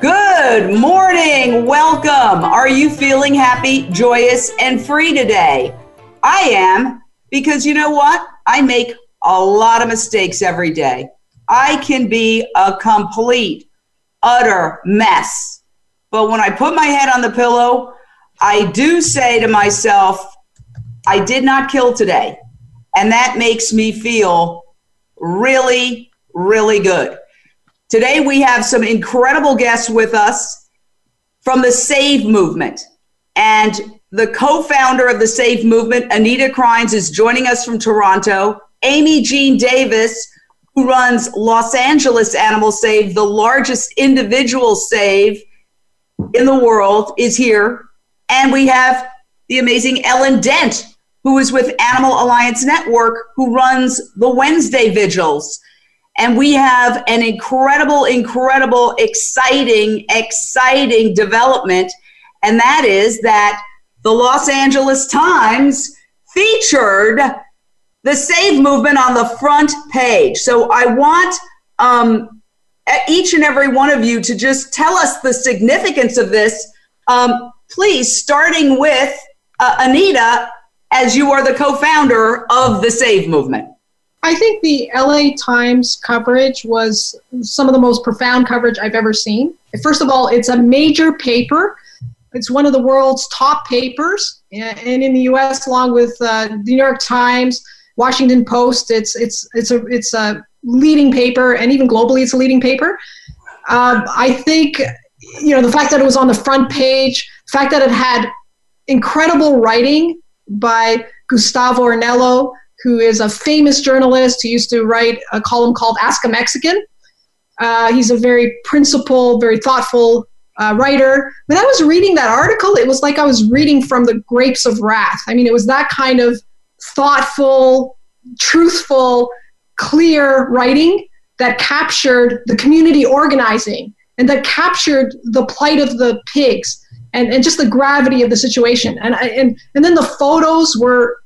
Good morning. Welcome. Are you feeling happy, joyous, and free today? I am because you know what? I make a lot of mistakes every day. I can be a complete, utter mess. But when I put my head on the pillow, I do say to myself, I did not kill today. And that makes me feel really, really good. Today, we have some incredible guests with us from the SAVE movement. And the co founder of the SAVE movement, Anita Krajnc, is joining us from Toronto. Amy Jean Davis, who runs Los Angeles Animal Save, the largest individual save in the world, is here. And we have the amazing Ellen Dent, who is with Animal Alliance Network, who runs the Wednesday Vigils. And we have an incredible, incredible, exciting, exciting development. And that is that the Los Angeles Times featured the Save movement on the front page. So I want um, each and every one of you to just tell us the significance of this. Um, please, starting with uh, Anita, as you are the co founder of the Save movement. I think the LA Times coverage was some of the most profound coverage I've ever seen. First of all, it's a major paper. It's one of the world's top papers, and in the U.S., along with uh, the New York Times, Washington Post, it's it's it's a it's a leading paper, and even globally, it's a leading paper. Um, I think you know the fact that it was on the front page, the fact that it had incredible writing by Gustavo Arellano, who is a famous journalist who used to write a column called Ask a Mexican. Uh, he's a very principled, very thoughtful uh, writer. When I was reading that article, it was like I was reading from the grapes of wrath. I mean, it was that kind of thoughtful, truthful, clear writing that captured the community organizing and that captured the plight of the pigs and, and just the gravity of the situation. And, and, and then the photos were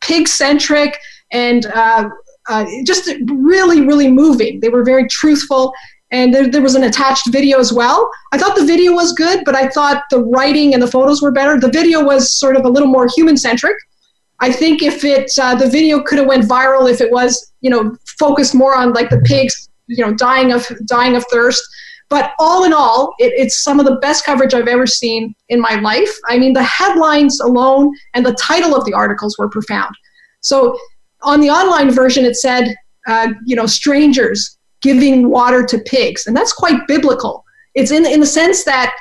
pig centric and uh, uh, just really, really moving. They were very truthful. And there, there was an attached video as well. I thought the video was good, but I thought the writing and the photos were better. The video was sort of a little more human centric. I think if it uh, the video could have went viral if it was you know focused more on like the pigs you know dying of dying of thirst but all in all, it, it's some of the best coverage I've ever seen in my life. I mean, the headlines alone and the title of the articles were profound. So on the online version, it said, uh, you know, strangers giving water to pigs. And that's quite biblical. It's in, in the sense that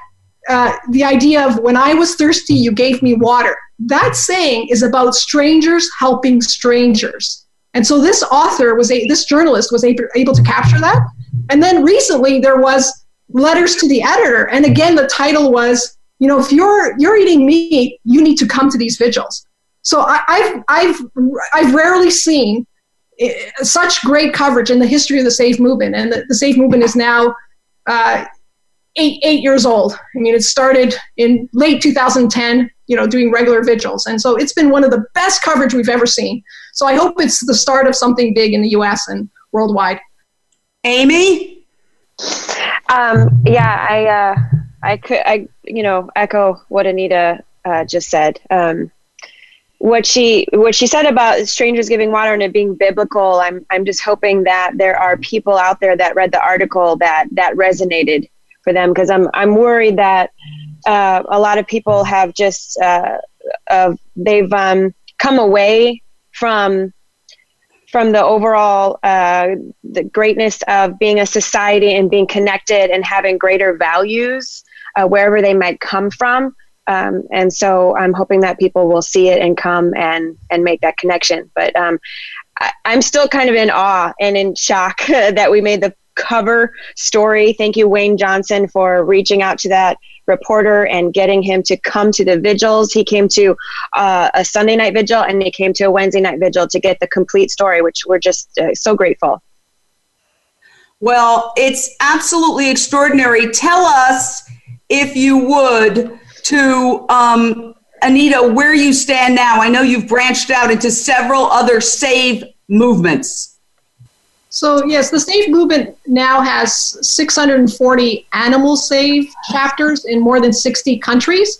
uh, the idea of when I was thirsty, you gave me water. That saying is about strangers helping strangers. And so this author was a, this journalist was able, able to capture that. And then recently there was letters to the editor, and again the title was, you know, if you're you're eating meat, you need to come to these vigils. So I, have I've I've rarely seen eh, such great coverage in the history of the Save movement, and the, the Save movement is now uh, eight eight years old. I mean, it started in late 2010, you know, doing regular vigils, and so it's been one of the best coverage we've ever seen. So I hope it's the start of something big in the U.S. and worldwide. Amy? Um, yeah, I, uh, I could, I, you know, echo what Anita uh, just said. Um, what she what she said about strangers giving water and it being biblical i'm i'm just hoping that there are people out there that read the article that that resonated for them because i'm i'm worried that uh, a lot of people have just uh, uh, they've um, come away from from the overall uh, the greatness of being a society and being connected and having greater values uh, wherever they might come from. Um, and so I'm hoping that people will see it and come and and make that connection. But um, I, am still kind of in awe and in shock that we made the cover story. Thank you, Wayne Johnson, for reaching out to that reporter and getting him to come to the vigils. He came to uh, a Sunday night vigil and he came to a Wednesday night vigil to get the complete story, which we're just uh, so grateful. Well, it's absolutely extraordinary. Tell us, if you would, to um, Anita, where you stand now. I know you've branched out into several other SAVE movements. So yes, the SAVE movement now has 640 animal save chapters in more than 60 countries.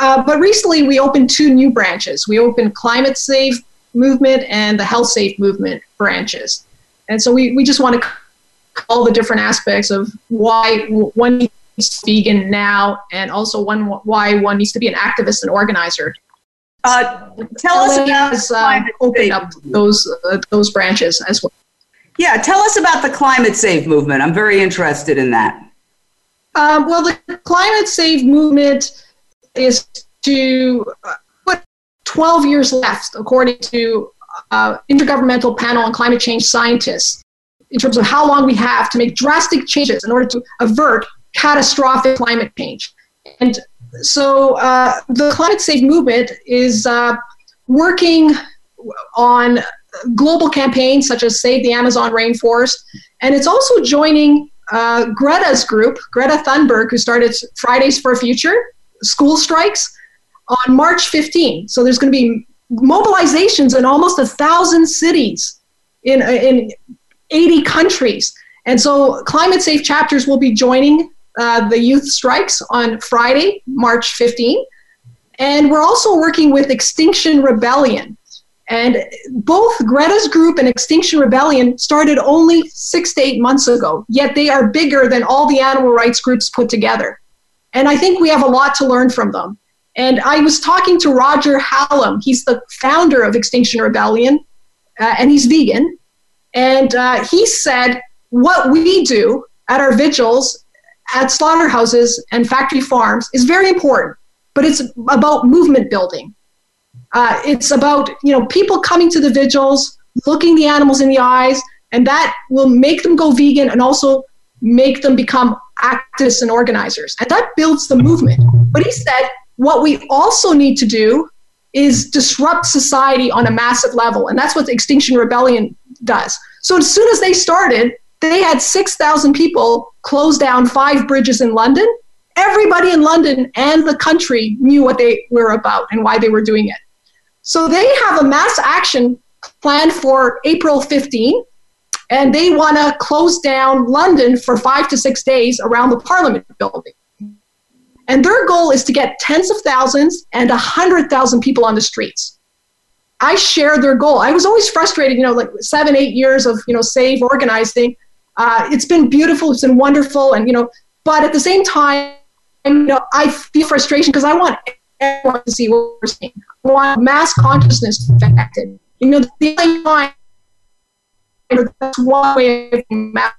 Uh, but recently, we opened two new branches. We opened Climate Save movement and the Health Save movement branches. And so we, we just want to all the different aspects of why one needs to be vegan now, and also one why one needs to be an activist and organizer. Uh, tell us about has, uh, opened up those uh, those branches as well. Yeah, tell us about the Climate Save movement. I'm very interested in that. Um, well, the Climate Save movement is to put 12 years left, according to uh, Intergovernmental Panel on Climate Change Scientists, in terms of how long we have to make drastic changes in order to avert catastrophic climate change. And so uh, the Climate Save movement is uh, working on global campaigns such as Save the Amazon Rainforest. And it's also joining uh, Greta's group, Greta Thunberg, who started Fridays for Future school strikes on March 15. So there's going to be mobilizations in almost a thousand cities in, in 80 countries. And so climate save chapters will be joining uh, the youth strikes on Friday, March 15. And we're also working with Extinction Rebellion. And both Greta's group and Extinction Rebellion started only six to eight months ago, yet they are bigger than all the animal rights groups put together. And I think we have a lot to learn from them. And I was talking to Roger Hallam. He's the founder of Extinction Rebellion, uh, and he's vegan. And uh, he said, What we do at our vigils, at slaughterhouses and factory farms, is very important, but it's about movement building. Uh, it's about you know people coming to the vigils, looking the animals in the eyes, and that will make them go vegan and also make them become activists and organizers, and that builds the movement. But he said what we also need to do is disrupt society on a massive level, and that's what the Extinction Rebellion does. So as soon as they started, they had 6,000 people close down five bridges in London. Everybody in London and the country knew what they were about and why they were doing it. So they have a mass action planned for April 15, and they want to close down London for five to six days around the Parliament building. And their goal is to get tens of thousands and a hundred thousand people on the streets. I share their goal. I was always frustrated, you know, like seven, eight years of, you know, save organizing. Uh, it's been beautiful, it's been wonderful, and you know, but at the same time, you know, I feel frustration because I want everyone to see what we're seeing want mass consciousness affected. You know, the only time that's one way of mass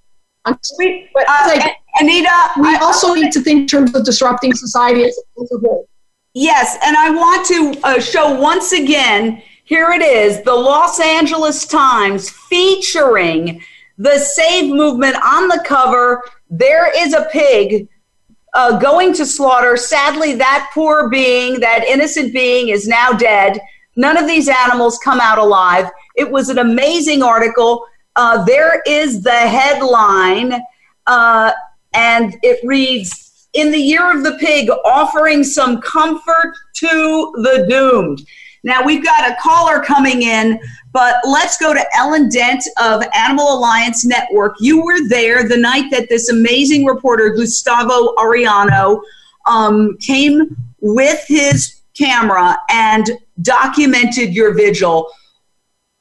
we, but uh, like, Anita, we I, also need to think in terms of disrupting society as a whole. Yes, and I want to uh, show once again. Here it is, the Los Angeles Times featuring the Save movement on the cover. There is a pig uh, going to slaughter. Sadly, that poor being, that innocent being, is now dead. None of these animals come out alive. It was an amazing article. Uh, there is the headline, uh, and it reads In the year of the pig, offering some comfort to the doomed. Now, we've got a caller coming in but let's go to Ellen Dent of Animal Alliance Network. You were there the night that this amazing reporter, Gustavo Arellano, um, came with his camera and documented your vigil.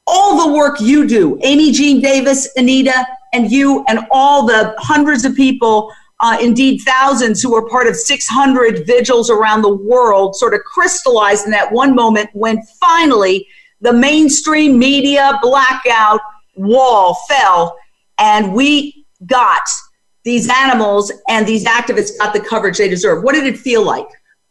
All the work you do, Amy Jean Davis, Anita, and you, and all the hundreds of people, uh, indeed thousands, who were part of 600 vigils around the world, sort of crystallized in that one moment when finally the mainstream media blackout wall fell, and we got these animals and these activists got the coverage they deserve. What did it feel like?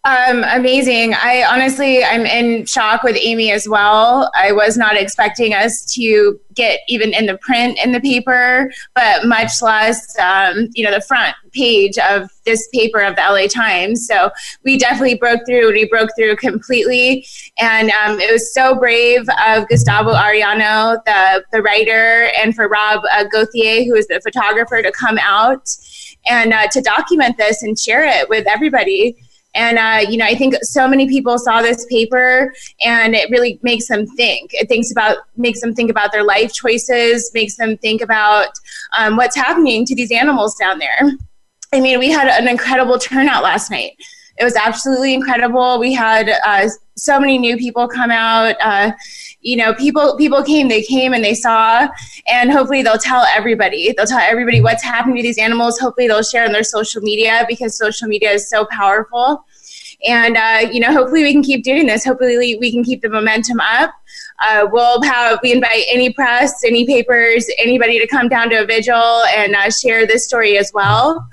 Um, amazing. I honestly, I'm in shock with Amy as well. I was not expecting us to get even in the print in the paper, but much less, um, you know, the front page of this paper of the LA Times. So we definitely broke through. We broke through completely, and um, it was so brave of Gustavo Arellano, the the writer, and for Rob uh, Gauthier, who is the photographer, to come out and uh, to document this and share it with everybody. And uh, you know, I think so many people saw this paper, and it really makes them think. It thinks about makes them think about their life choices, makes them think about um, what's happening to these animals down there. I mean, we had an incredible turnout last night. It was absolutely incredible. We had uh, so many new people come out. Uh, you know, people people came, they came and they saw, and hopefully they'll tell everybody. They'll tell everybody what's happening to these animals. Hopefully they'll share on their social media because social media is so powerful. And uh, you know, hopefully we can keep doing this. Hopefully we can keep the momentum up. Uh, we'll have we invite any press, any papers, anybody to come down to a vigil and uh, share this story as well.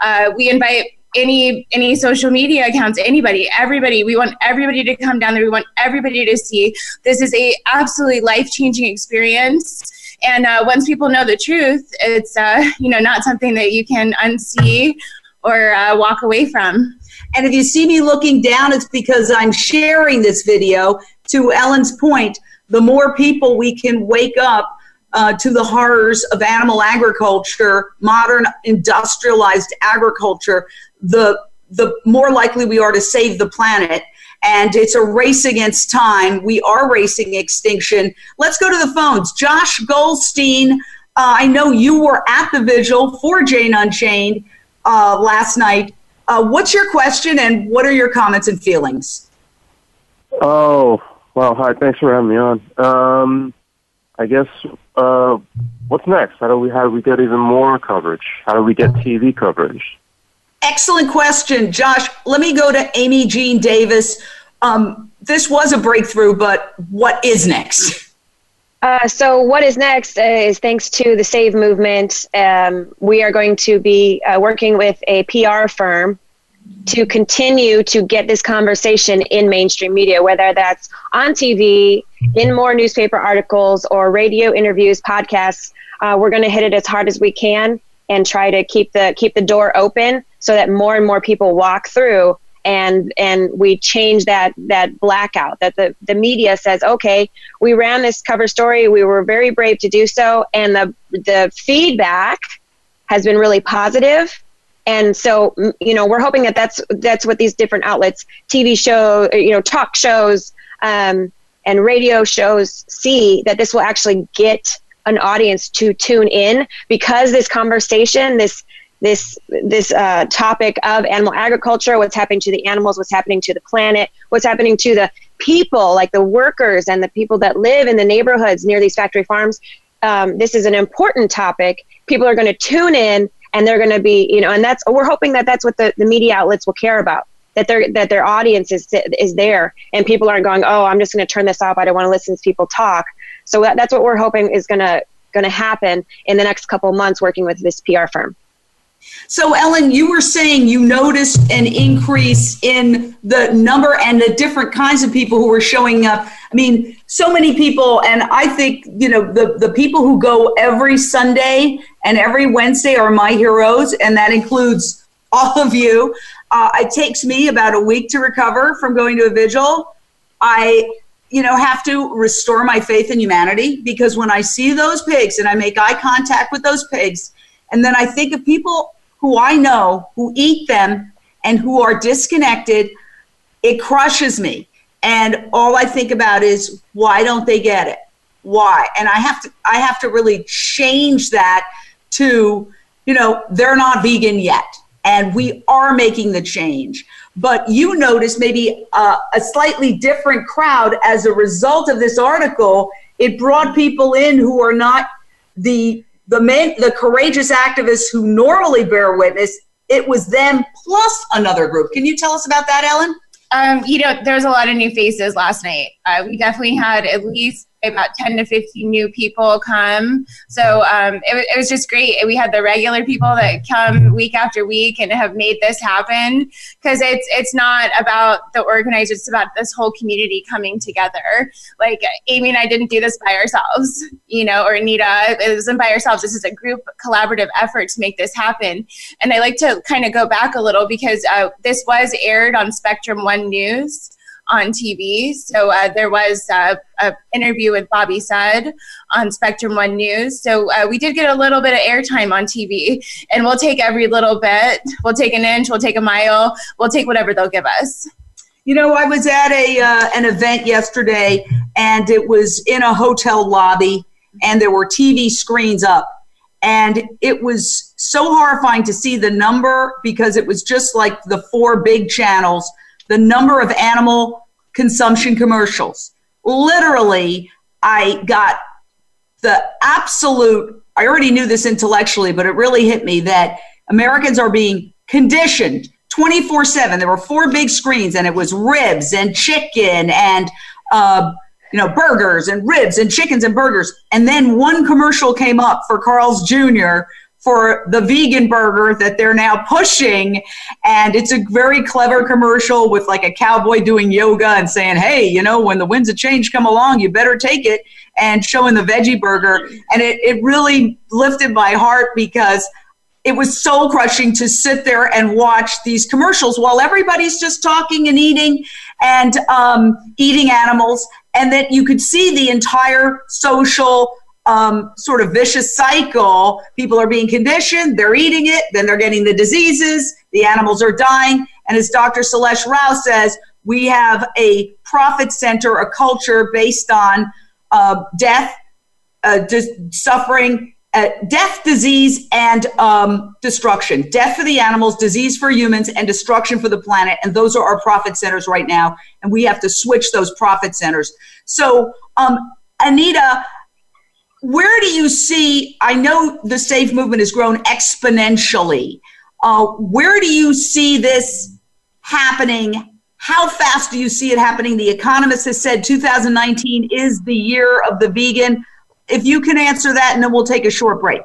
Uh, we invite any any social media accounts anybody everybody we want everybody to come down there. We want everybody to see. This is a absolutely life-changing experience. And uh, once people know the truth it's uh, you know not something that you can unsee or uh, walk away from. And if you see me looking down it's because i'm sharing this video. To ellen's point the more people we can wake up uh, to the horrors of animal agriculture, modern industrialized agriculture, the the more likely we are to save the planet. And it's a race against time. We are racing extinction. Let's go to the phones. Josh Goldstein, uh, I know you were at the vigil for Jane Unchained uh, last night. Uh, what's your question and what are your comments and feelings? Oh, well, hi. Thanks for having me on. Um, I guess uh, what's next? How do we how do we get even more coverage? How do we get TV coverage? Excellent question, Josh. Let me go to Amy Jean Davis. Um, this was a breakthrough, but what is next? Uh, so, what is next is thanks to the Save movement, um, we are going to be uh, working with a PR firm to continue to get this conversation in mainstream media, whether that's on TV, in more newspaper articles, or radio interviews, podcasts. Uh, we're going to hit it as hard as we can and try to keep the keep the door open so that more and more people walk through and and we change that that blackout that the the media says okay we ran this cover story. We were very brave to do so. And the the feedback has been really positive. And so you know we're hoping that that's that's what these different outlets tv show you know talk shows um, and radio shows see that this will actually get an audience to tune in because this conversation, this this this uh, topic of animal agriculture, what's happening to the animals, what's happening to the planet, what's happening to the people, like the workers and the people that live in the neighborhoods near these factory farms. Um, this is an important topic. People are going to tune in, and they're going to be, you know, and that's we're hoping that that's what the, the media outlets will care about. That their that their audience is is there, and people aren't going, oh, I'm just going to turn this off. I don't want to listen to people talk. So that, that's what we're hoping is going to going to happen in the next couple months working with this PR firm. So, Ellen, you were saying you noticed an increase in the number and the different kinds of people who were showing up. I mean, so many people, and I think, you know, the, the people who go every Sunday and every Wednesday are my heroes, and that includes all of you. Uh, it takes me about a week to recover from going to a vigil. I you know, have to restore my faith in humanity because when I see those pigs and I make eye contact with those pigs, and then I think of people who I know who eat them and who are disconnected, it crushes me. And all I think about is why don't they get it? Why? And I have to I have to really change that to, you know, they're not vegan yet. And we are making the change but you notice maybe a, a slightly different crowd as a result of this article. It brought people in who are not the the men, the courageous activists who normally bear witness. It was them plus another group. Can you tell us about that, Ellen? Um, you know, there's a lot of new faces last night. Uh, we definitely had at least about 10 to 15 new people come. So um, it, it was just great. We had the regular people that come week after week and have made this happen because it's it's not about the organizers, it's about this whole community coming together. Like Amy and I didn't do this by ourselves, you know, or Anita, it wasn't by ourselves. This is a group collaborative effort to make this happen. And I like to kind of go back a little because uh, this was aired on Spectrum One News on TV. So uh, there was uh, an interview with Bobby Sudd on Spectrum One News. So uh, we did get a little bit of airtime on TV, and we'll take every little bit. We'll take an inch, we'll take a mile, we'll take whatever they'll give us. You know, I was at a uh, an event yesterday, and it was in a hotel lobby, and there were TV screens up, and it was so horrifying to see the number because it was just like the four big channels the number of animal consumption commercials. Literally, I got the absolute, I already knew this intellectually, but it really hit me that Americans are being conditioned 24 7. There were four big screens, and it was ribs and chicken and, uh, you know, burgers and ribs and chickens and burgers. And then one commercial came up for Carl's Jr., for the vegan burger that they're now pushing. And it's a very clever commercial with like a cowboy doing yoga and saying, hey, you know, when the winds of change come along, you better take it, and showing the veggie burger. And it, it really lifted my heart because it was soul crushing to sit there and watch these commercials while everybody's just talking and eating and um, eating animals. And that you could see the entire social um, sort of vicious cycle. People are being conditioned, they're eating it, then they're getting the diseases, the animals are dying. And as Dr. Celeste Rao says, we have a profit center, a culture based on uh, death, uh, dis- suffering, uh, death, disease, and um, destruction. Death for the animals, disease for humans, and destruction for the planet. And those are our profit centers right now. And we have to switch those profit centers. So, um, Anita, where do you see? I know the SAVE movement has grown exponentially. Uh, where do you see this happening? How fast do you see it happening? The Economist has said 2019 is the year of the vegan. If you can answer that, and then we'll take a short break.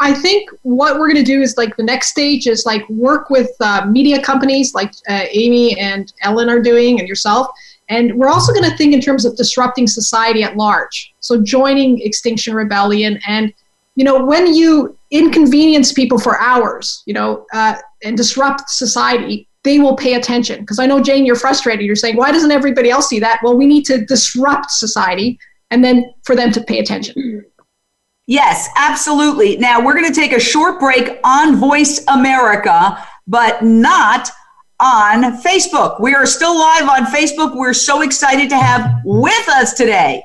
I think what we're going to do is like the next stage is like work with uh, media companies like uh, Amy and Ellen are doing and yourself and we're also going to think in terms of disrupting society at large. So joining Extinction Rebellion and you know when you inconvenience people for hours, you know, uh, and disrupt society, they will pay attention. Because I know Jane, you're frustrated. You're saying, why doesn't everybody else see that? Well, we need to disrupt society, and then for them to pay attention. Yes, absolutely. Now we're going to take a short break on Voice America, but not on Facebook. We are still live on Facebook. We're so excited to have with us today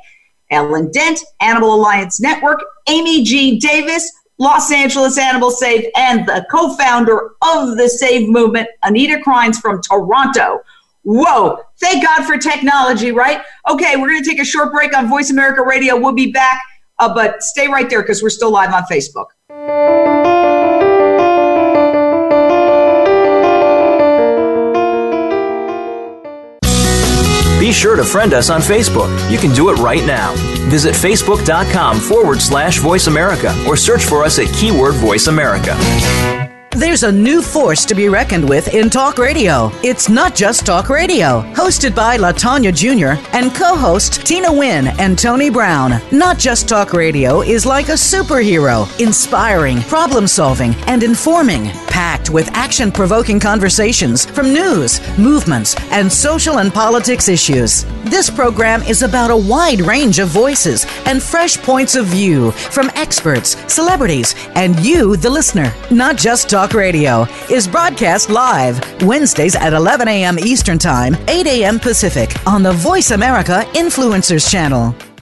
Ellen Dent, Animal Alliance Network, Amy G. Davis, Los Angeles Animal Save, and the co founder of the Save movement, Anita Krajnc from Toronto. Whoa, thank God for technology, right? Okay, we're going to take a short break on Voice America Radio. We'll be back, uh, but stay right there because we're still live on Facebook. Sure to friend us on Facebook. You can do it right now. Visit facebook.com forward slash voice America or search for us at keyword voice America. There's a new force to be reckoned with in talk radio. It's not just talk radio. Hosted by Latanya Jr. and co-host Tina Wynn and Tony Brown. Not just talk radio is like a superhero, inspiring, problem-solving, and informing, packed with action-provoking conversations from news, movements, and social and politics issues. This program is about a wide range of voices and fresh points of view from experts, celebrities, and you, the listener. Not just talk Talk Radio is broadcast live Wednesdays at 11 a.m. Eastern Time, 8 a.m. Pacific on the Voice America Influencers Channel.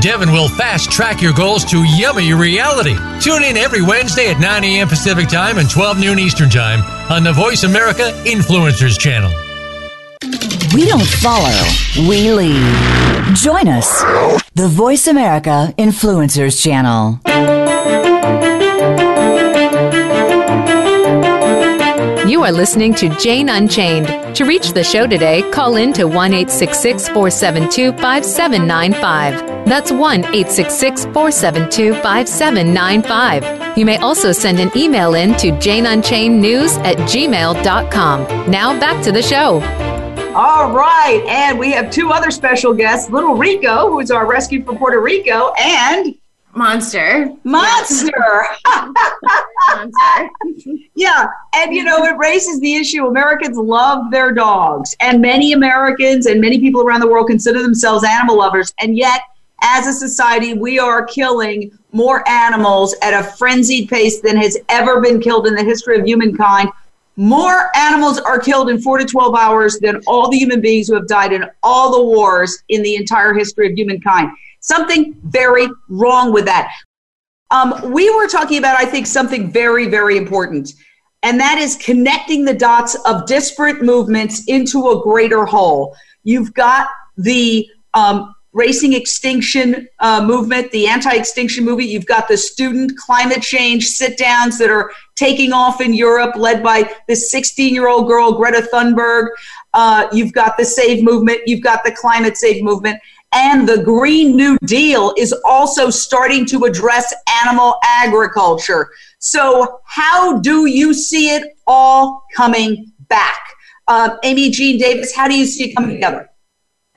Devin will fast track your goals to yummy reality. Tune in every Wednesday at 9 a.m. Pacific Time and 12 noon Eastern Time on the Voice America Influencers Channel. We don't follow, we lead. Join us, the Voice America Influencers Channel. You are listening to Jane Unchained. To reach the show today, call in to 1 472 5795. That's 1 472 5795. You may also send an email in to janeunchainednews at gmail.com. Now back to the show. All right. And we have two other special guests Little Rico, who is our rescue from Puerto Rico, and Monster. Monster. Monster. yeah. And, you know, it raises the issue Americans love their dogs. And many Americans and many people around the world consider themselves animal lovers. And yet, as a society, we are killing more animals at a frenzied pace than has ever been killed in the history of humankind. More animals are killed in four to 12 hours than all the human beings who have died in all the wars in the entire history of humankind. Something very wrong with that. Um, we were talking about, I think, something very, very important, and that is connecting the dots of disparate movements into a greater whole. You've got the um, racing extinction uh, movement, the anti extinction movement. You've got the student climate change sit downs that are taking off in Europe, led by this 16 year old girl, Greta Thunberg. Uh, you've got the Save movement. You've got the Climate Save movement. And the Green New Deal is also starting to address animal agriculture. So, how do you see it all coming back? Uh, Amy Jean Davis, how do you see it coming together?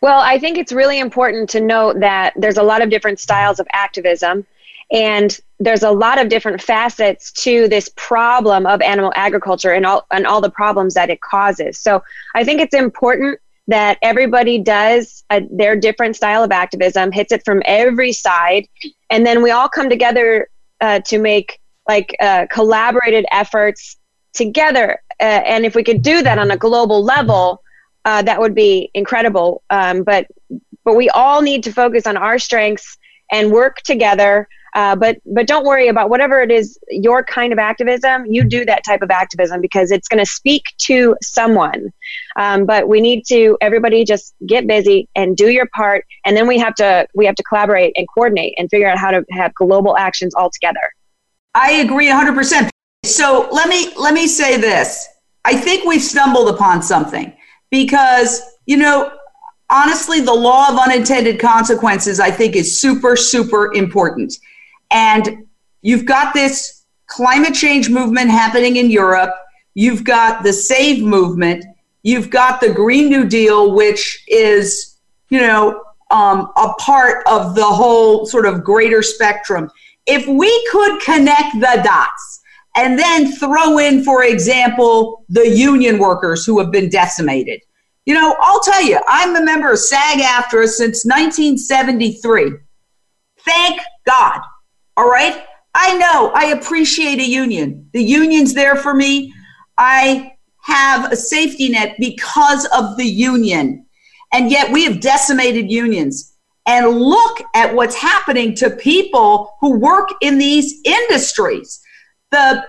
Well, I think it's really important to note that there's a lot of different styles of activism. And there's a lot of different facets to this problem of animal agriculture and all, and all the problems that it causes. So I think it's important that everybody does a, their different style of activism, hits it from every side, and then we all come together uh, to make like uh, collaborated efforts together. Uh, and if we could do that on a global level, uh, that would be incredible. Um, but but we all need to focus on our strengths and work together uh, but but don't worry about whatever it is your kind of activism. You do that type of activism because it's going to speak to someone. Um, but we need to everybody just get busy and do your part, and then we have to we have to collaborate and coordinate and figure out how to have global actions all together. I agree 100%. So let me let me say this. I think we've stumbled upon something because you know honestly the law of unintended consequences I think is super super important. And you've got this climate change movement happening in Europe. You've got the SAVE movement. You've got the Green New Deal, which is, you know, um, a part of the whole sort of greater spectrum. If we could connect the dots and then throw in, for example, the union workers who have been decimated. You know, I'll tell you, I'm a member of SAG AFTRA since 1973. Thank God all right. I know I appreciate a union. The union's there for me. I have a safety net because of the union. And yet we have decimated unions. And look at what's happening to people who work in these industries. The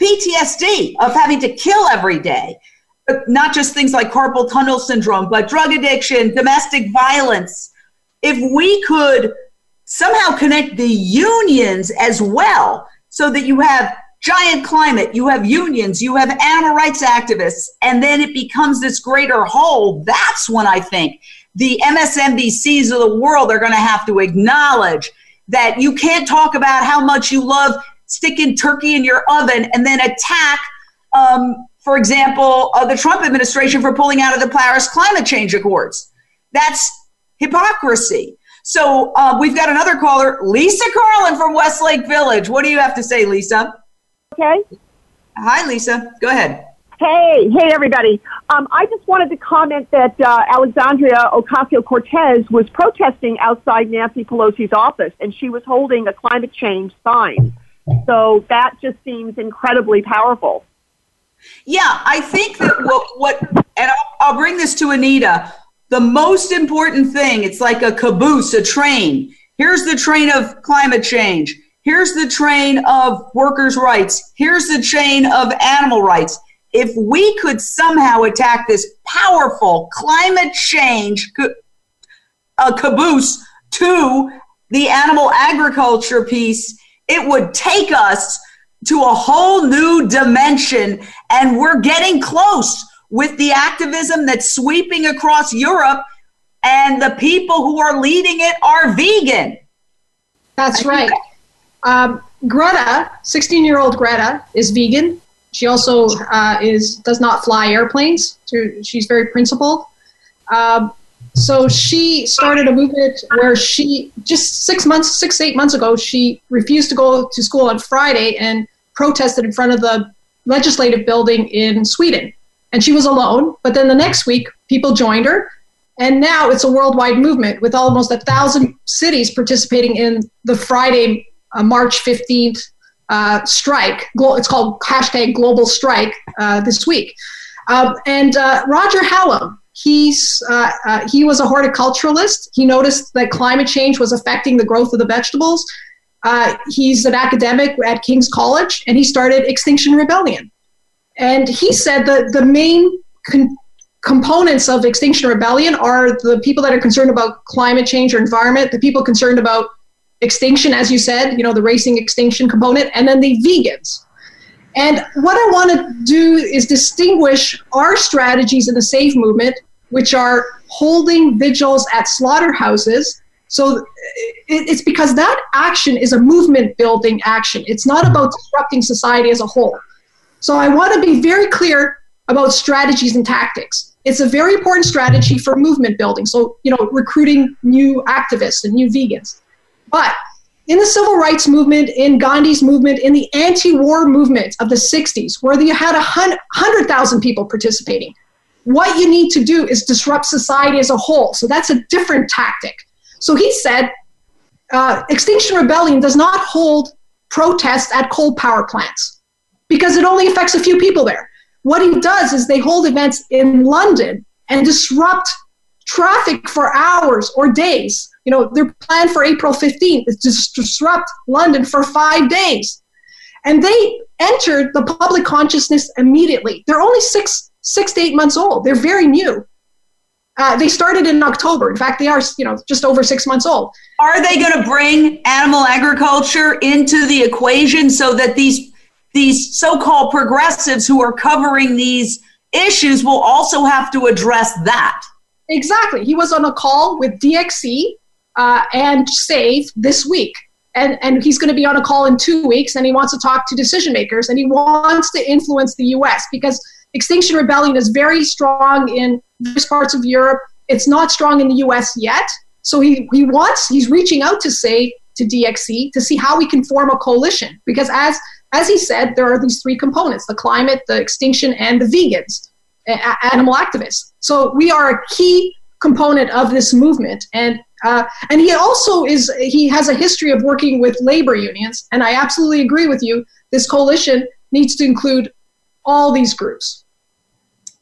PTSD of having to kill every day, not just things like carpal tunnel syndrome, but drug addiction, domestic violence. If we could somehow connect the unions as well so that you have giant climate, you have unions, you have animal rights activists, and then it becomes this greater whole. That's when I think the MSNBCs of the world are going to have to acknowledge that you can't talk about how much you love sticking turkey in your oven and then attack, um, for example, uh, the Trump administration for pulling out of the Paris climate change accords. That's hypocrisy. So uh, we've got another caller, Lisa Carlin from Westlake Village. What do you have to say, Lisa? Okay. Hi, Lisa. Go ahead. Hey, hey, everybody. Um, I just wanted to comment that uh, Alexandria Ocasio Cortez was protesting outside Nancy Pelosi's office, and she was holding a climate change sign. So that just seems incredibly powerful. Yeah, I think that what, what and I'll, I'll bring this to Anita. The most important thing, it's like a caboose, a train. Here's the train of climate change. Here's the train of workers' rights. Here's the chain of animal rights if we could somehow attack this powerful climate change uh, caboose to the animal agriculture piece, it would take us to a whole new dimension. And we're getting close with the activism that's sweeping across Europe, and the people who are leading it are vegan. That's right. Um, Greta, 16 year old Greta, is vegan. She also uh, is does not fly airplanes. She's very principled. Um, so she started a movement where she just six months, six eight months ago, she refused to go to school on Friday and protested in front of the legislative building in Sweden. And she was alone. But then the next week, people joined her, and now it's a worldwide movement with almost a thousand cities participating in the Friday, uh, March fifteenth uh, strike. It's called hashtag global strike uh, this week. Um, and uh, Roger Hallam, he's, uh, uh, he was a horticulturalist. He noticed that climate change was affecting the growth of the vegetables. He's an academic at King's College, and he started Extinction Rebellion. And he said that the main con- components of Extinction Rebellion are the people that are concerned about climate change or environment, the people concerned about extinction, as you said, you know, the racing extinction component, and then the vegans. And what I want to do is distinguish our strategies in the SAVE movement, which are holding vigils at slaughterhouses. So it's because that action is a movement building action. It's not about disrupting society as a whole. So I want to be very clear about strategies and tactics. It's a very important strategy for movement building. So, you know, recruiting new activists and new vegans. But in the civil rights movement, in Gandhi's movement, in the anti war movement of the 60s, where you had 100,000 people participating, what you need to do is disrupt society as a whole. So that's a different tactic. So he said uh, Extinction Rebellion does not hold protests at coal power plants because it only affects a few people there. What he does is they hold events in London and disrupt traffic for hours or days you know, their plan for April 15th is to disrupt London for five days. And they entered the public consciousness immediately. They're only six, six to eight months old. They're very new. Uh, they started in October. In fact, they are, you know, just over six months old. Are they going to bring animal agriculture into the equation so that these these so-called progressives who are covering these issues will also have to address that? Exactly. He was on a call with DXE, uh, and Save this week. And, and he's going to be on a call in two weeks and he wants to talk to decision makers and he wants to influence the US because Extinction Rebellion is very strong in various parts of Europe. It's not strong in the US yet. So he, he wants, he's reaching out to say to DXE to see how we can form a coalition. Because as, as he said, there are these three components the climate, the extinction, and the vegans, a- animal activists. So we are a key component of this movement. And uh, and he also is he has a history of working with labor unions, and I absolutely agree with you. This coalition needs to include all these groups.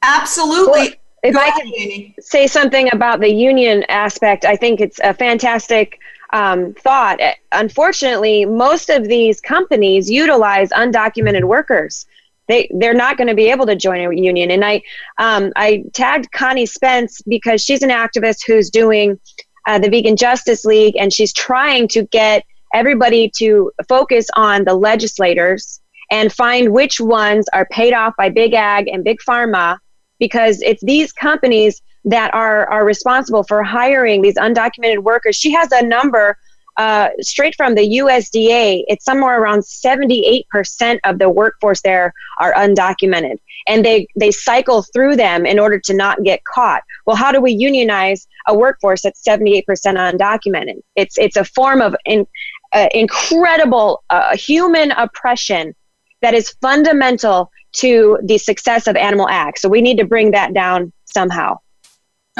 Absolutely. Well, if Go I can say something about the union aspect, I think it's a fantastic um, thought. Unfortunately, most of these companies utilize undocumented workers. They they're not going to be able to join a union. And I um, I tagged Connie Spence because she's an activist who's doing uh, the Vegan Justice League, and she's trying to get everybody to focus on the legislators and find which ones are paid off by big ag and big pharma because it's these companies that are are responsible for hiring these undocumented workers. She has a number uh, straight from the USDA. It's somewhere around 78% of the workforce there are undocumented, and they they cycle through them in order to not get caught. Well, how do we unionize a workforce that's 78% undocumented? It's it's a form of in, uh, incredible uh, human oppression that is fundamental to the success of Animal Ag. So we need to bring that down somehow.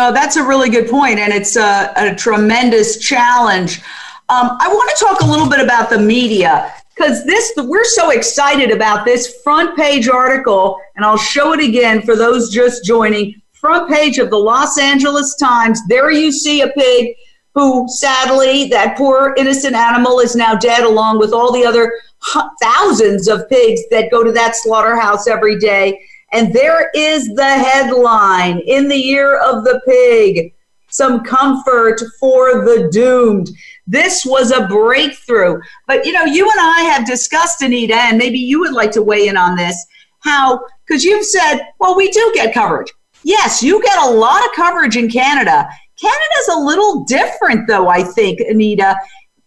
Oh, that's a really good point, and it's a, a tremendous challenge. Um, I want to talk a little bit about the media because this we're so excited about this front page article, and I'll show it again for those just joining. Front page of the Los Angeles Times. There you see a pig who, sadly, that poor innocent animal is now dead, along with all the other thousands of pigs that go to that slaughterhouse every day. And there is the headline in the year of the pig some comfort for the doomed. This was a breakthrough. But you know, you and I have discussed, Anita, and maybe you would like to weigh in on this, how, because you've said, well, we do get coverage. Yes, you get a lot of coverage in Canada. Canada's a little different, though, I think, Anita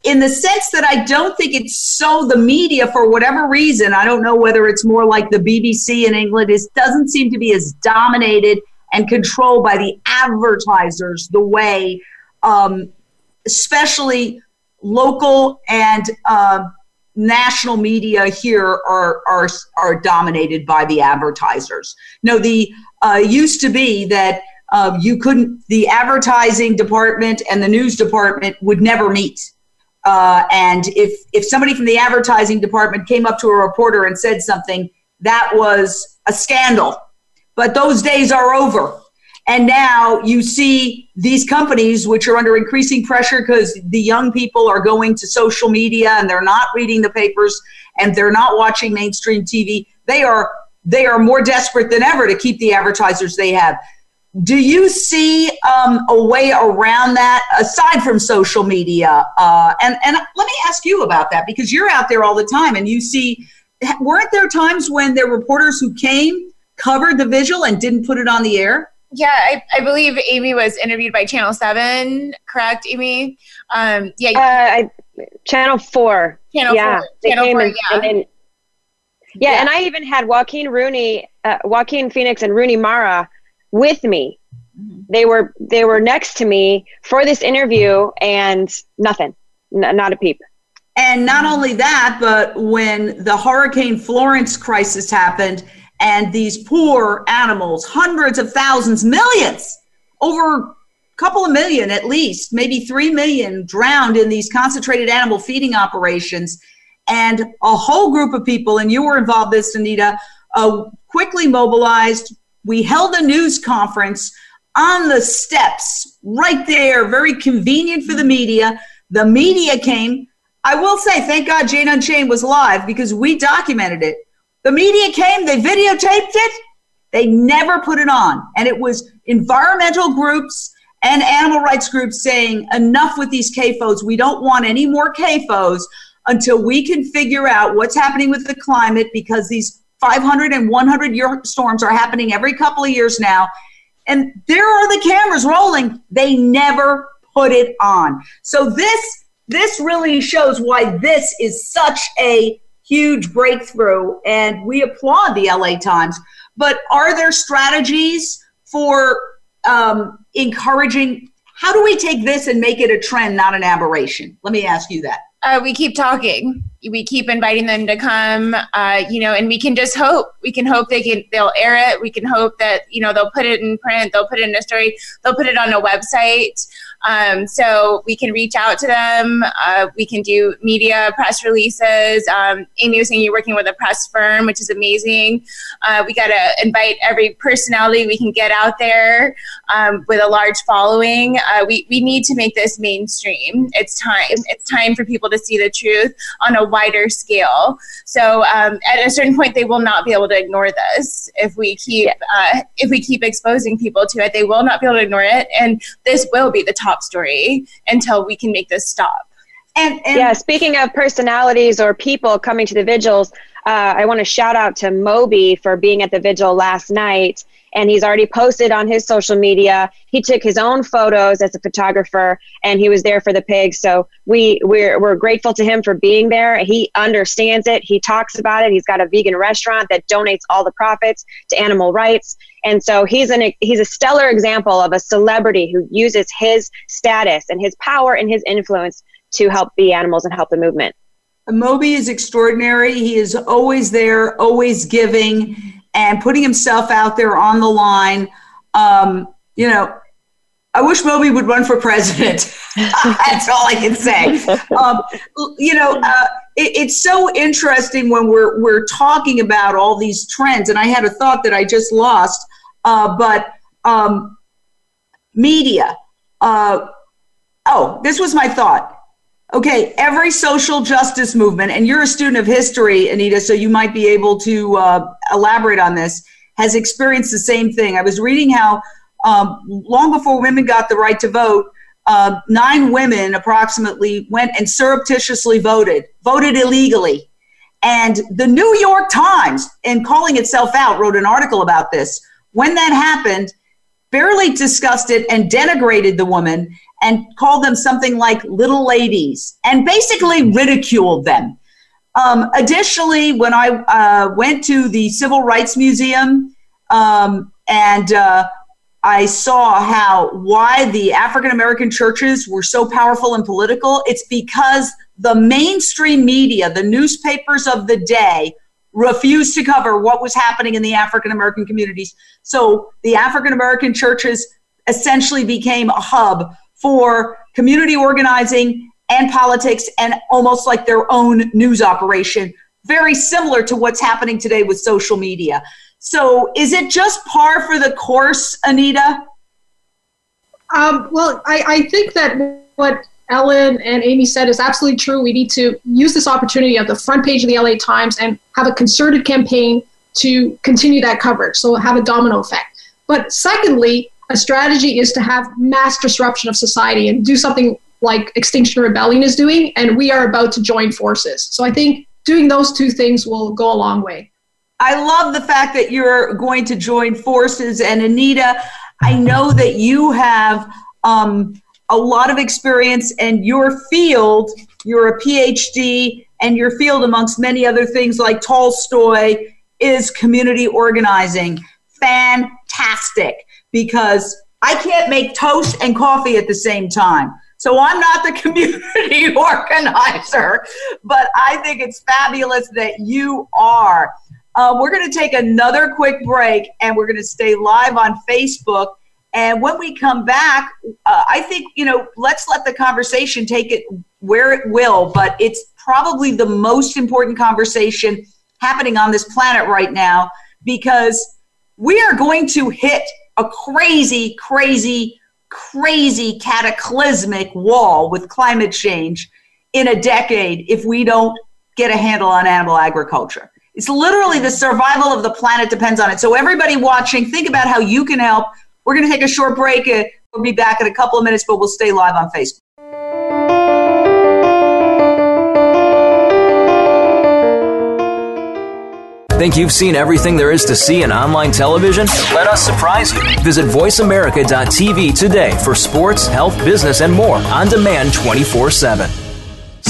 in the sense that I don't think it's so the media for whatever reason. I don't know whether it's more like the BBC in England is doesn't seem to be as dominated and controlled by the advertisers the way, um, especially local and uh, national media here are are are dominated by the advertisers. No, the uh, used to be that. Uh, you couldn't the advertising department and the news department would never meet uh, and if if somebody from the advertising department came up to a reporter and said something, that was a scandal. But those days are over. And now you see these companies, which are under increasing pressure because the young people are going to social media and they're not reading the papers and they're not watching mainstream TV. They are they are more desperate than ever to keep the advertisers they have. Do you see um, a way around that aside from social media? Uh, and and let me ask you about that because you're out there all the time and you see. Weren't there times when there were reporters who came, covered the vigil, and didn't put it on the air? Yeah, I, I believe Amy was interviewed by Channel Seven. Correct, Amy? Um, yeah, uh, I, Channel Four. Channel yeah, Four. Channel Four. And, yeah. And, yeah, yeah, and I even had Joaquin Rooney, uh, Joaquin Phoenix, and Rooney Mara with me. Mm-hmm. They were they were next to me for this interview, and nothing, N- not a peep. And not only that, but when the Hurricane Florence crisis happened, and these poor animals, hundreds of thousands, millions, over a couple of million at least, maybe three million, drowned in these concentrated animal feeding operations. And a whole group of people, and you were involved in this, Anita, uh, quickly mobilized. We held a news conference on the steps right there, very convenient for the media. The media came. I will say, thank God Jane Unchained was live because we documented it. The media came, they videotaped it, they never put it on. And it was environmental groups and animal rights groups saying, enough with these CAFOs. We don't want any more CAFOs until we can figure out what's happening with the climate because these 500 and 100 year storms are happening every couple of years now and there are the cameras rolling. They never put it on. So this this really shows why this is such a huge breakthrough and we applaud the LA Times. But are there strategies for um, encouraging how do we take this and make it a trend, not an aberration? Let me ask you that. Uh, we keep talking. We keep inviting them to come. Uh, you know, and we can just hope. We can hope they can. They'll air it. We can hope that you know they'll put it in print. They'll put it in a story. They'll put it on a website. Um, so we can reach out to them. Uh, we can do media press releases. Um, Amy was saying you're working with a press firm, which is amazing. Uh, we got to invite every personality we can get out there um, with a large following. Uh, we, we need to make this mainstream. It's time. It's time for people to see the truth on a wider scale. So um, at a certain point, they will not be able to ignore this if we keep uh, if we keep exposing people to it. They will not be able to ignore it, and this will be the top top story until we can make this stop. And, and yeah, speaking of personalities or people coming to the vigils, uh, I want to shout out to Moby for being at the vigil last night. And he's already posted on his social media. He took his own photos as a photographer, and he was there for the pigs. So we we're we're grateful to him for being there. He understands it. He talks about it. He's got a vegan restaurant that donates all the profits to animal rights. And so he's an he's a stellar example of a celebrity who uses his status and his power and his influence to help the animals and help the movement. Moby is extraordinary. He is always there, always giving, and putting himself out there on the line. Um, you know, I wish Moby would run for president. That's all I can say. Um, you know, uh, it, it's so interesting when we're we're talking about all these trends, and I had a thought that I just lost. Uh, but um, media. Uh, oh, this was my thought. Okay, every social justice movement, and you're a student of history, Anita, so you might be able to uh, elaborate on this, has experienced the same thing. I was reading how um, long before women got the right to vote, uh, nine women approximately went and surreptitiously voted, voted illegally. And the New York Times, in calling itself out, wrote an article about this. When that happened, barely discussed it and denigrated the woman and called them something like little ladies and basically ridiculed them. Um, additionally, when I uh, went to the Civil Rights Museum um, and uh, I saw how why the African American churches were so powerful and political, it's because the mainstream media, the newspapers of the day, refused to cover what was happening in the African American communities. So the African American churches essentially became a hub for community organizing and politics and almost like their own news operation, very similar to what's happening today with social media. So is it just par for the course, Anita? Um, well, I, I think that what Ellen and Amy said is absolutely true. We need to use this opportunity of the front page of the LA Times and have a concerted campaign to continue that coverage. So have a domino effect. But secondly, a strategy is to have mass disruption of society and do something like Extinction Rebellion is doing, and we are about to join forces. So I think doing those two things will go a long way. I love the fact that you're going to join forces. And Anita, I know that you have um, a lot of experience in your field. You're a PhD, and your field, amongst many other things like Tolstoy, is community organizing. Fantastic, because I can't make toast and coffee at the same time. So I'm not the community organizer, but I think it's fabulous that you are. Uh, we're going to take another quick break and we're going to stay live on Facebook. And when we come back, uh, I think, you know, let's let the conversation take it where it will, but it's probably the most important conversation happening on this planet right now because we are going to hit a crazy, crazy, crazy cataclysmic wall with climate change in a decade if we don't get a handle on animal agriculture. It's literally the survival of the planet depends on it. So, everybody watching, think about how you can help. We're going to take a short break. Uh, we'll be back in a couple of minutes, but we'll stay live on Facebook. Think you've seen everything there is to see in online television? Let us surprise you. Visit VoiceAmerica.tv today for sports, health, business, and more on demand 24 7.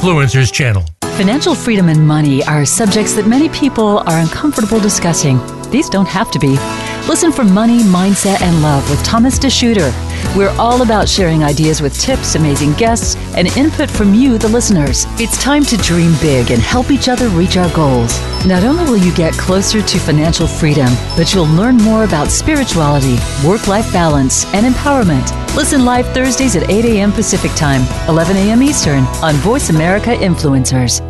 Influencers channel. Financial freedom and money are subjects that many people are uncomfortable discussing. These don't have to be. Listen for Money, Mindset, and Love with Thomas DeShooter. We're all about sharing ideas with tips, amazing guests, and input from you, the listeners. It's time to dream big and help each other reach our goals. Not only will you get closer to financial freedom, but you'll learn more about spirituality, work life balance, and empowerment. Listen live Thursdays at 8 a.m. Pacific Time, 11 a.m. Eastern on Voice America Influencers.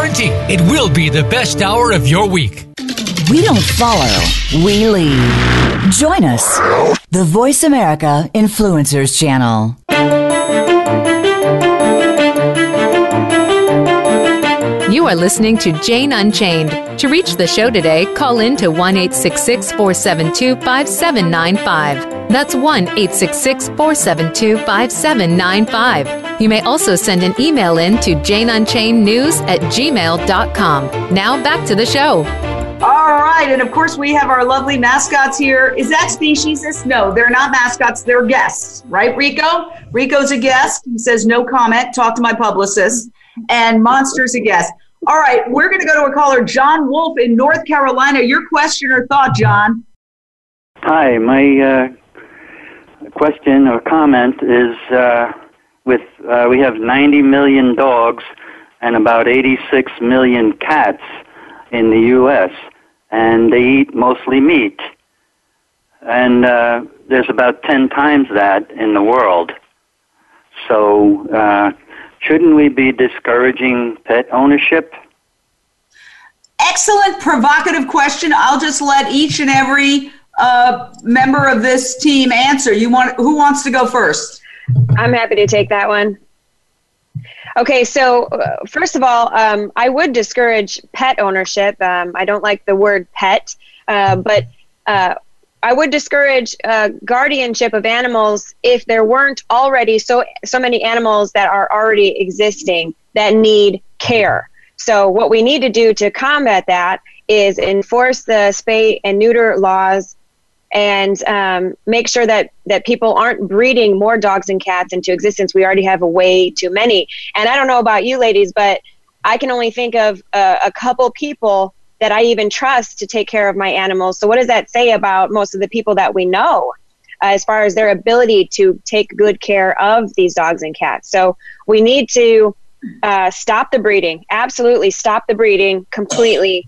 it will be the best hour of your week. We don't follow, we lead. Join us, the Voice America Influencers Channel. You are listening to Jane Unchained. To reach the show today, call in to 1 472 5795. That's 1 472 5795. You may also send an email in to janeunchainednews at gmail.com. Now back to the show. All right, and of course we have our lovely mascots here. Is that speciesist? No, they're not mascots, they're guests, right, Rico? Rico's a guest. He says no comment, talk to my publicist. And Monster's a guest. All right, we're going to go to a caller, John Wolf in North Carolina. Your question or thought, John? Hi, my uh, question or comment is uh, with uh, we have 90 million dogs and about 86 million cats in the U.S., and they eat mostly meat. And uh, there's about 10 times that in the world. So, uh, shouldn't we be discouraging pet ownership? Excellent provocative question. I'll just let each and every uh, member of this team answer. You want who wants to go first? I'm happy to take that one. Okay, so uh, first of all, um, I would discourage pet ownership. Um, I don't like the word pet, uh, but uh, I would discourage uh, guardianship of animals if there weren't already so so many animals that are already existing that need care. So what we need to do to combat that is enforce the spay and neuter laws and um, make sure that that people aren't breeding more dogs and cats into existence. We already have a way too many. And I don't know about you ladies, but I can only think of uh, a couple people that I even trust to take care of my animals. So, what does that say about most of the people that we know uh, as far as their ability to take good care of these dogs and cats? So, we need to uh, stop the breeding, absolutely stop the breeding completely,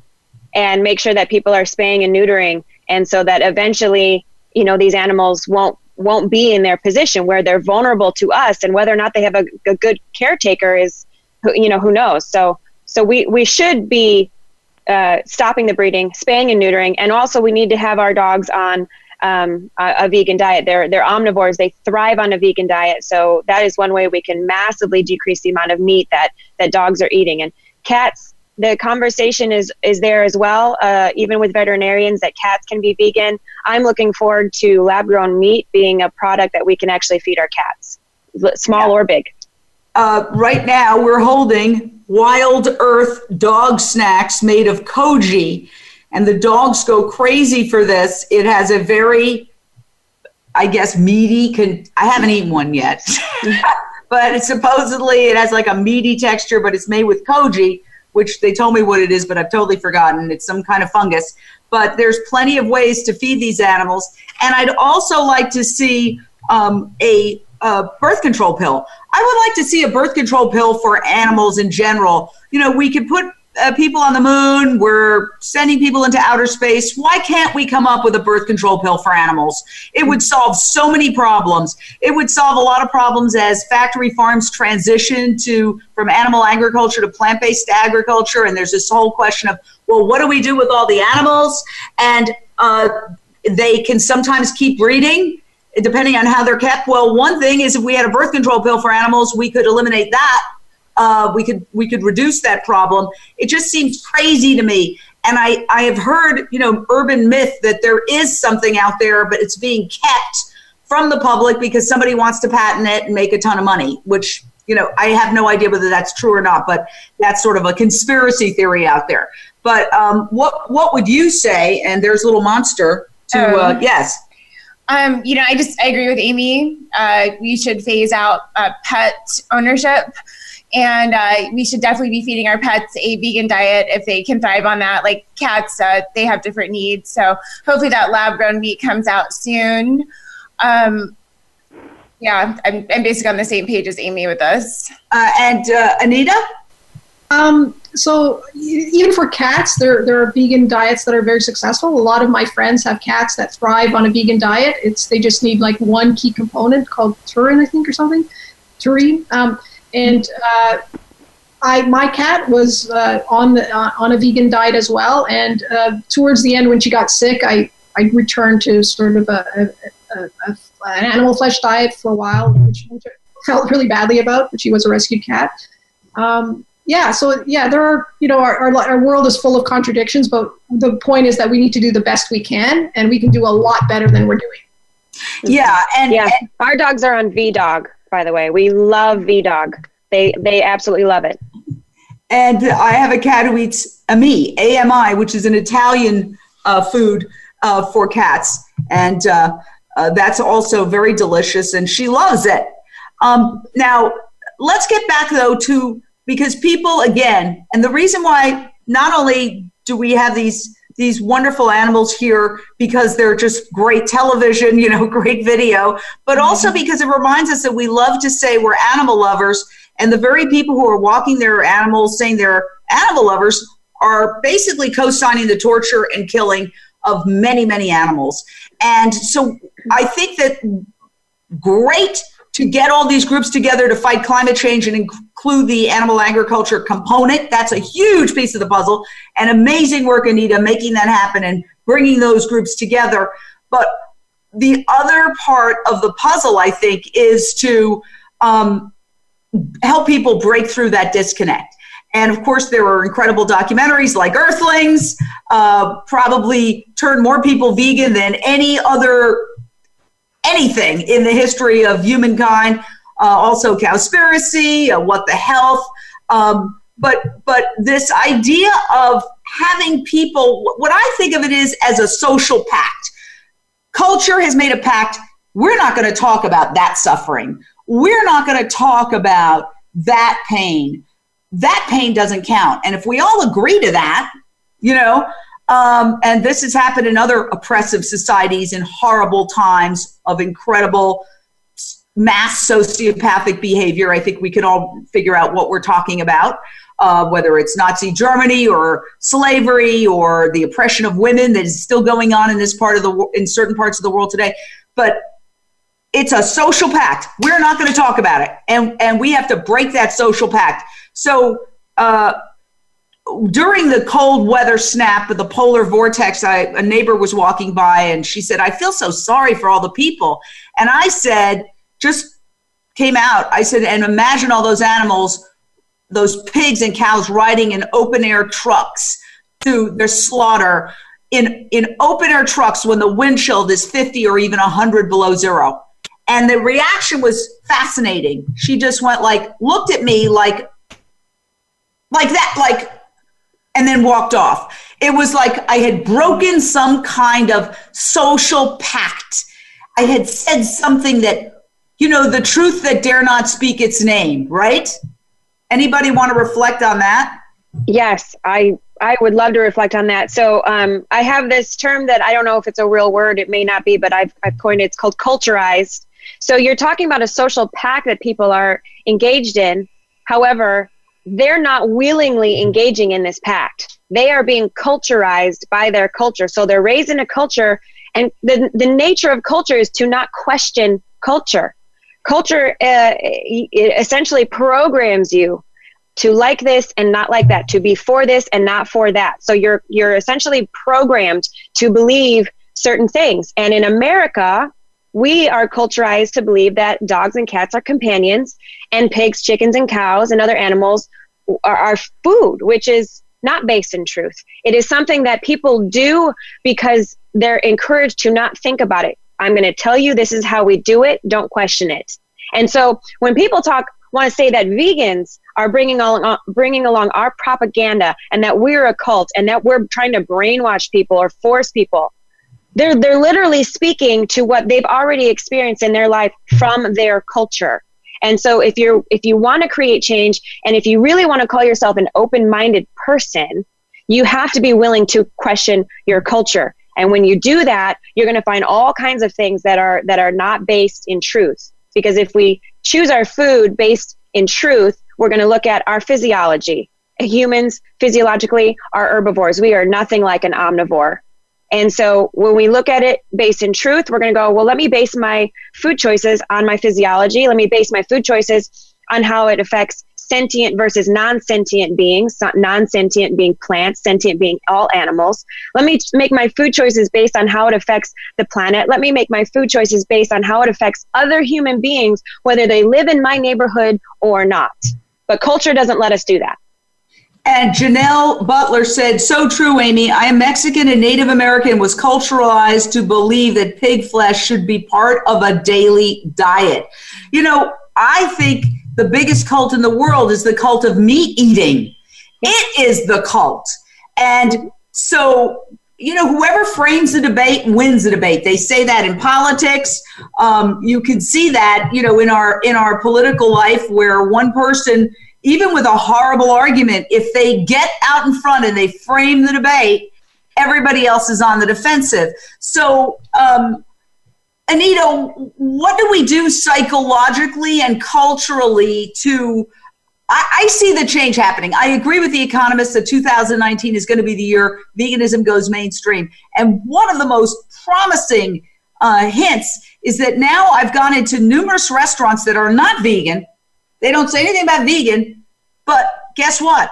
and make sure that people are spaying and neutering, and so that eventually, you know, these animals won't won't be in their position where they're vulnerable to us and whether or not they have a, a good caretaker is you know who knows so so we we should be uh, stopping the breeding, spaying and neutering, and also we need to have our dogs on um, a, a, vegan diet. They're they're omnivores. They thrive on a vegan diet. So that is one way we can massively decrease the amount of meat that that dogs are eating. And cats, the conversation is is there as well. Uh, even with veterinarians, that cats can be vegan. I'm looking forward to lab grown meat being a product that we can actually feed our cats, small yeah. or big. Uh, right now, we're holding wild earth dog snacks made of koji. And the dogs go crazy for this. It has a very, I guess, meaty, con- I haven't eaten one yet. but supposedly it has like a meaty texture, but it's made with koji, which they told me what it is, but I've totally forgotten. It's some kind of fungus. But there's plenty of ways to feed these animals. And I'd also like to see um, a a birth control pill. I would like to see a birth control pill for animals in general. You know, we could put uh, people on the moon, we're sending people into outer space. Why can't we come up with a birth control pill for animals? It would solve so many problems. It would solve a lot of problems as factory farms transition to from animal agriculture to plant-based agriculture. And there's this whole question of, well, what do we do with all the animals? And uh, they can sometimes keep breeding depending on how they're kept. Well, one thing is if we had a birth control pill for animals, we could eliminate that. Uh, we could we could reduce that problem. It just seems crazy to me. And I, I have heard, you know, urban myth that there is something out there, but it's being kept from the public because somebody wants to patent it and make a ton of money, which, you know, I have no idea whether that's true or not, but that's sort of a conspiracy theory out there. But um, what what would you say? And there's a little monster to uh, um, yes. Um, you know, I just I agree with Amy. Uh, we should phase out uh, pet ownership, and uh, we should definitely be feeding our pets a vegan diet if they can thrive on that. Like cats, uh, they have different needs. So hopefully that lab grown meat comes out soon. Um, yeah, I'm, I'm basically on the same page as Amy with this. Uh, and uh, Anita? Um, so even for cats, there there are vegan diets that are very successful. A lot of my friends have cats that thrive on a vegan diet. It's they just need like one key component called taurine, I think, or something, taurine. Um, and uh, I my cat was uh, on the, uh, on a vegan diet as well. And uh, towards the end, when she got sick, I I returned to sort of a, a, a, a an animal flesh diet for a while, which, I felt really badly about. But she was a rescued cat. Um, yeah, so yeah, there are you know our, our, our world is full of contradictions, but the point is that we need to do the best we can, and we can do a lot better than we're doing. Yeah, and yeah, and- our dogs are on V Dog. By the way, we love V Dog. They they absolutely love it. And I have a cat who eats AMI, AMI, which is an Italian uh, food uh, for cats. And uh, uh, that's also very delicious, and she loves it. Um, now, let's get back, though, to because people, again, and the reason why not only do we have these these wonderful animals here because they're just great television, you know, great video, but also mm-hmm. because it reminds us that we love to say we're animal lovers and the very people who are walking their animals saying they're animal lovers are basically co-signing the torture and killing of many many animals. And so mm-hmm. i think that great to get all these groups together to fight climate change and include the animal agriculture component. That's a huge piece of the puzzle. And amazing work anita making that happen and bringing those groups together. But the other part of the puzzle i think is to um, help people break through that disconnect. And of course, there are incredible documentaries like Earthlings, uh, probably turned more people vegan than any other anything in the history of humankind. Uh, also, Cowspiracy, uh, What the Health. Um, but but this idea of having people, what I think of it is as a social pact. Culture has made a pact. We're not going to talk about that suffering we're not going to talk about that pain. That pain doesn't count. And if we all agree to that, you know, um, and this has happened in other oppressive societies in horrible times of incredible mass sociopathic behavior. I think we can all figure out what we're talking about, uh, whether it's Nazi Germany or slavery or the oppression of women that is still going on in this part of the in certain parts of the world today. But it's a social pact. We're not going to talk about it, and and we have to break that social pact. So. Uh, during the cold weather snap of the polar vortex, I, a neighbor was walking by and she said, I feel so sorry for all the people. And I said, just came out, I said, and imagine all those animals, those pigs and cows riding in open air trucks to their slaughter in, in open air trucks when the wind chill is 50 or even 100 below zero. And the reaction was fascinating. She just went like, looked at me like, like that, like, and then walked off. It was like I had broken some kind of social pact. I had said something that, you know, the truth that dare not speak its name, right? Anybody want to reflect on that? Yes, I I would love to reflect on that. So um, I have this term that I don't know if it's a real word. It may not be, but I've, I've coined it. It's called culturized. So you're talking about a social pact that people are engaged in. However, they're not willingly engaging in this pact. They are being culturized by their culture. So they're raised in a culture, and the, the nature of culture is to not question culture. Culture uh, essentially programs you to like this and not like that, to be for this and not for that. So you're you're essentially programmed to believe certain things. And in America, we are culturized to believe that dogs and cats are companions and pigs, chickens, and cows and other animals are, are food, which is not based in truth. It is something that people do because they're encouraged to not think about it. I'm going to tell you this is how we do it. Don't question it. And so when people talk, want to say that vegans are bringing along, uh, bringing along our propaganda and that we're a cult and that we're trying to brainwash people or force people, they're they're literally speaking to what they've already experienced in their life from their culture And so if you're if you want to create change and if you really want to call yourself an open-minded person, you have to be willing to question your culture. And when you do that, you're going to find all kinds of things that are that are not based in truth. Because if we choose our food based in truth, we're going to look at our physiology. Humans physiologically are herbivores. We are nothing like an omnivore. And so when we look at it based in truth, we're going to go, well, let me base my food choices on my physiology. Let me base my food choices on how it affects sentient versus non sentient beings, non sentient being plants, sentient being all animals. Let me make my food choices based on how it affects the planet. Let me make my food choices based on how it affects other human beings, whether they live in my neighborhood or not. But culture doesn't let us do that. And Janelle Butler said, So true, Amy. I am Mexican and Native American, was culturalized to believe that pig flesh should be part of a daily diet. You know, I think the biggest cult in the world is the cult of meat eating. It is the cult. And so, you know, whoever frames the debate wins the debate. They say that in politics. Um, you can see that, you know, in our in our political life where one person even with a horrible argument, if they get out in front and they frame the debate, everybody else is on the defensive. So, um, Anita, what do we do psychologically and culturally to? I, I, see the change happening. I agree with the economists that 2019 is going to be the year veganism goes mainstream. And one of the most promising uh, hints is that now I've gone into numerous restaurants that are not vegan they don't say anything about vegan, but guess what?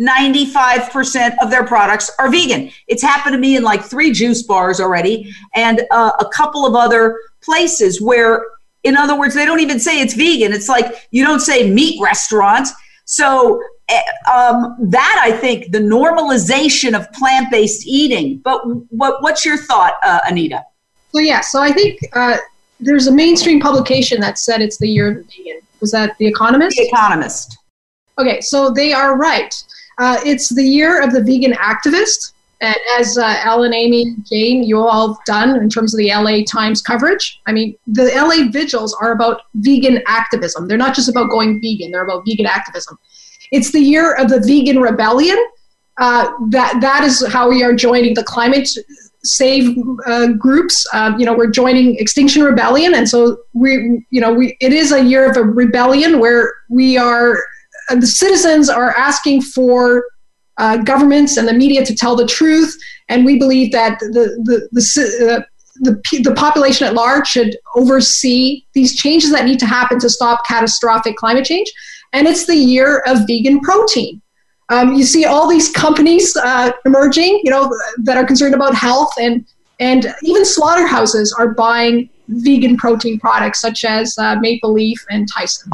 95% of their products are vegan. It's happened to me in like three juice bars already and uh, a couple of other places where, in other words, they don't even say it's vegan. It's like you don't say meat restaurant. So, eh, um, that I think the normalization of plant based eating. But what, what's your thought, uh, Anita? So, yeah, so I think uh, there's a mainstream publication that said it's the year of the vegan was that The Economist? The Economist. Okay, so they are right. Uh, it's the year of the vegan activist. And as uh, Ellen, Amy, Jane, you all have done in terms of the LA Times coverage, I mean, the LA vigils are about vegan activism. They're not just about going vegan, they're about vegan activism. It's the year of the vegan rebellion. Uh, that that is how we are joining the climate save uh, groups. Um, you know, we're joining Extinction Rebellion, and so we, you know, we it is a year of a rebellion where we are uh, the citizens are asking for uh, governments and the media to tell the truth, and we believe that the the the uh, the, the population at large should oversee these changes that need to happen to stop catastrophic climate change. And it's the year of vegan protein. Um, you see all these companies uh, emerging, you know, that are concerned about health, and and even slaughterhouses are buying vegan protein products such as uh, Maple Leaf and Tyson.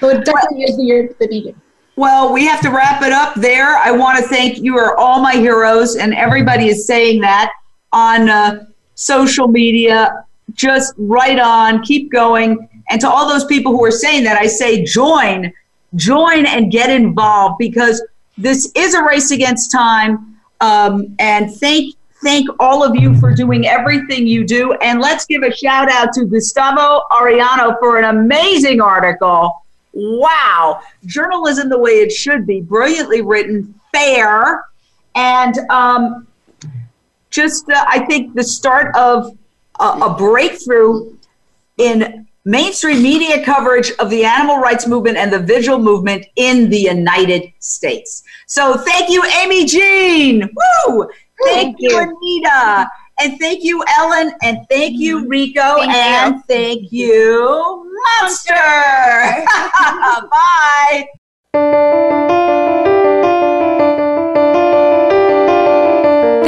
So it definitely is the year the vegan. Well, we have to wrap it up there. I want to thank you are all my heroes, and everybody is saying that on uh, social media. Just right on, keep going. And to all those people who are saying that, I say join, join and get involved because this is a race against time. Um, and thank thank all of you for doing everything you do. And let's give a shout out to Gustavo Arellano for an amazing article. Wow, journalism the way it should be, brilliantly written, fair, and um, just uh, I think the start of a, a breakthrough in mainstream media coverage of the animal rights movement and the vigil movement in the United States. So thank you, Amy Jean. Woo! Thank, you, Anita. And thank you, Ellen. And thank you, mm-hmm. Rico. Thank and you. thank you, Monster. Bye.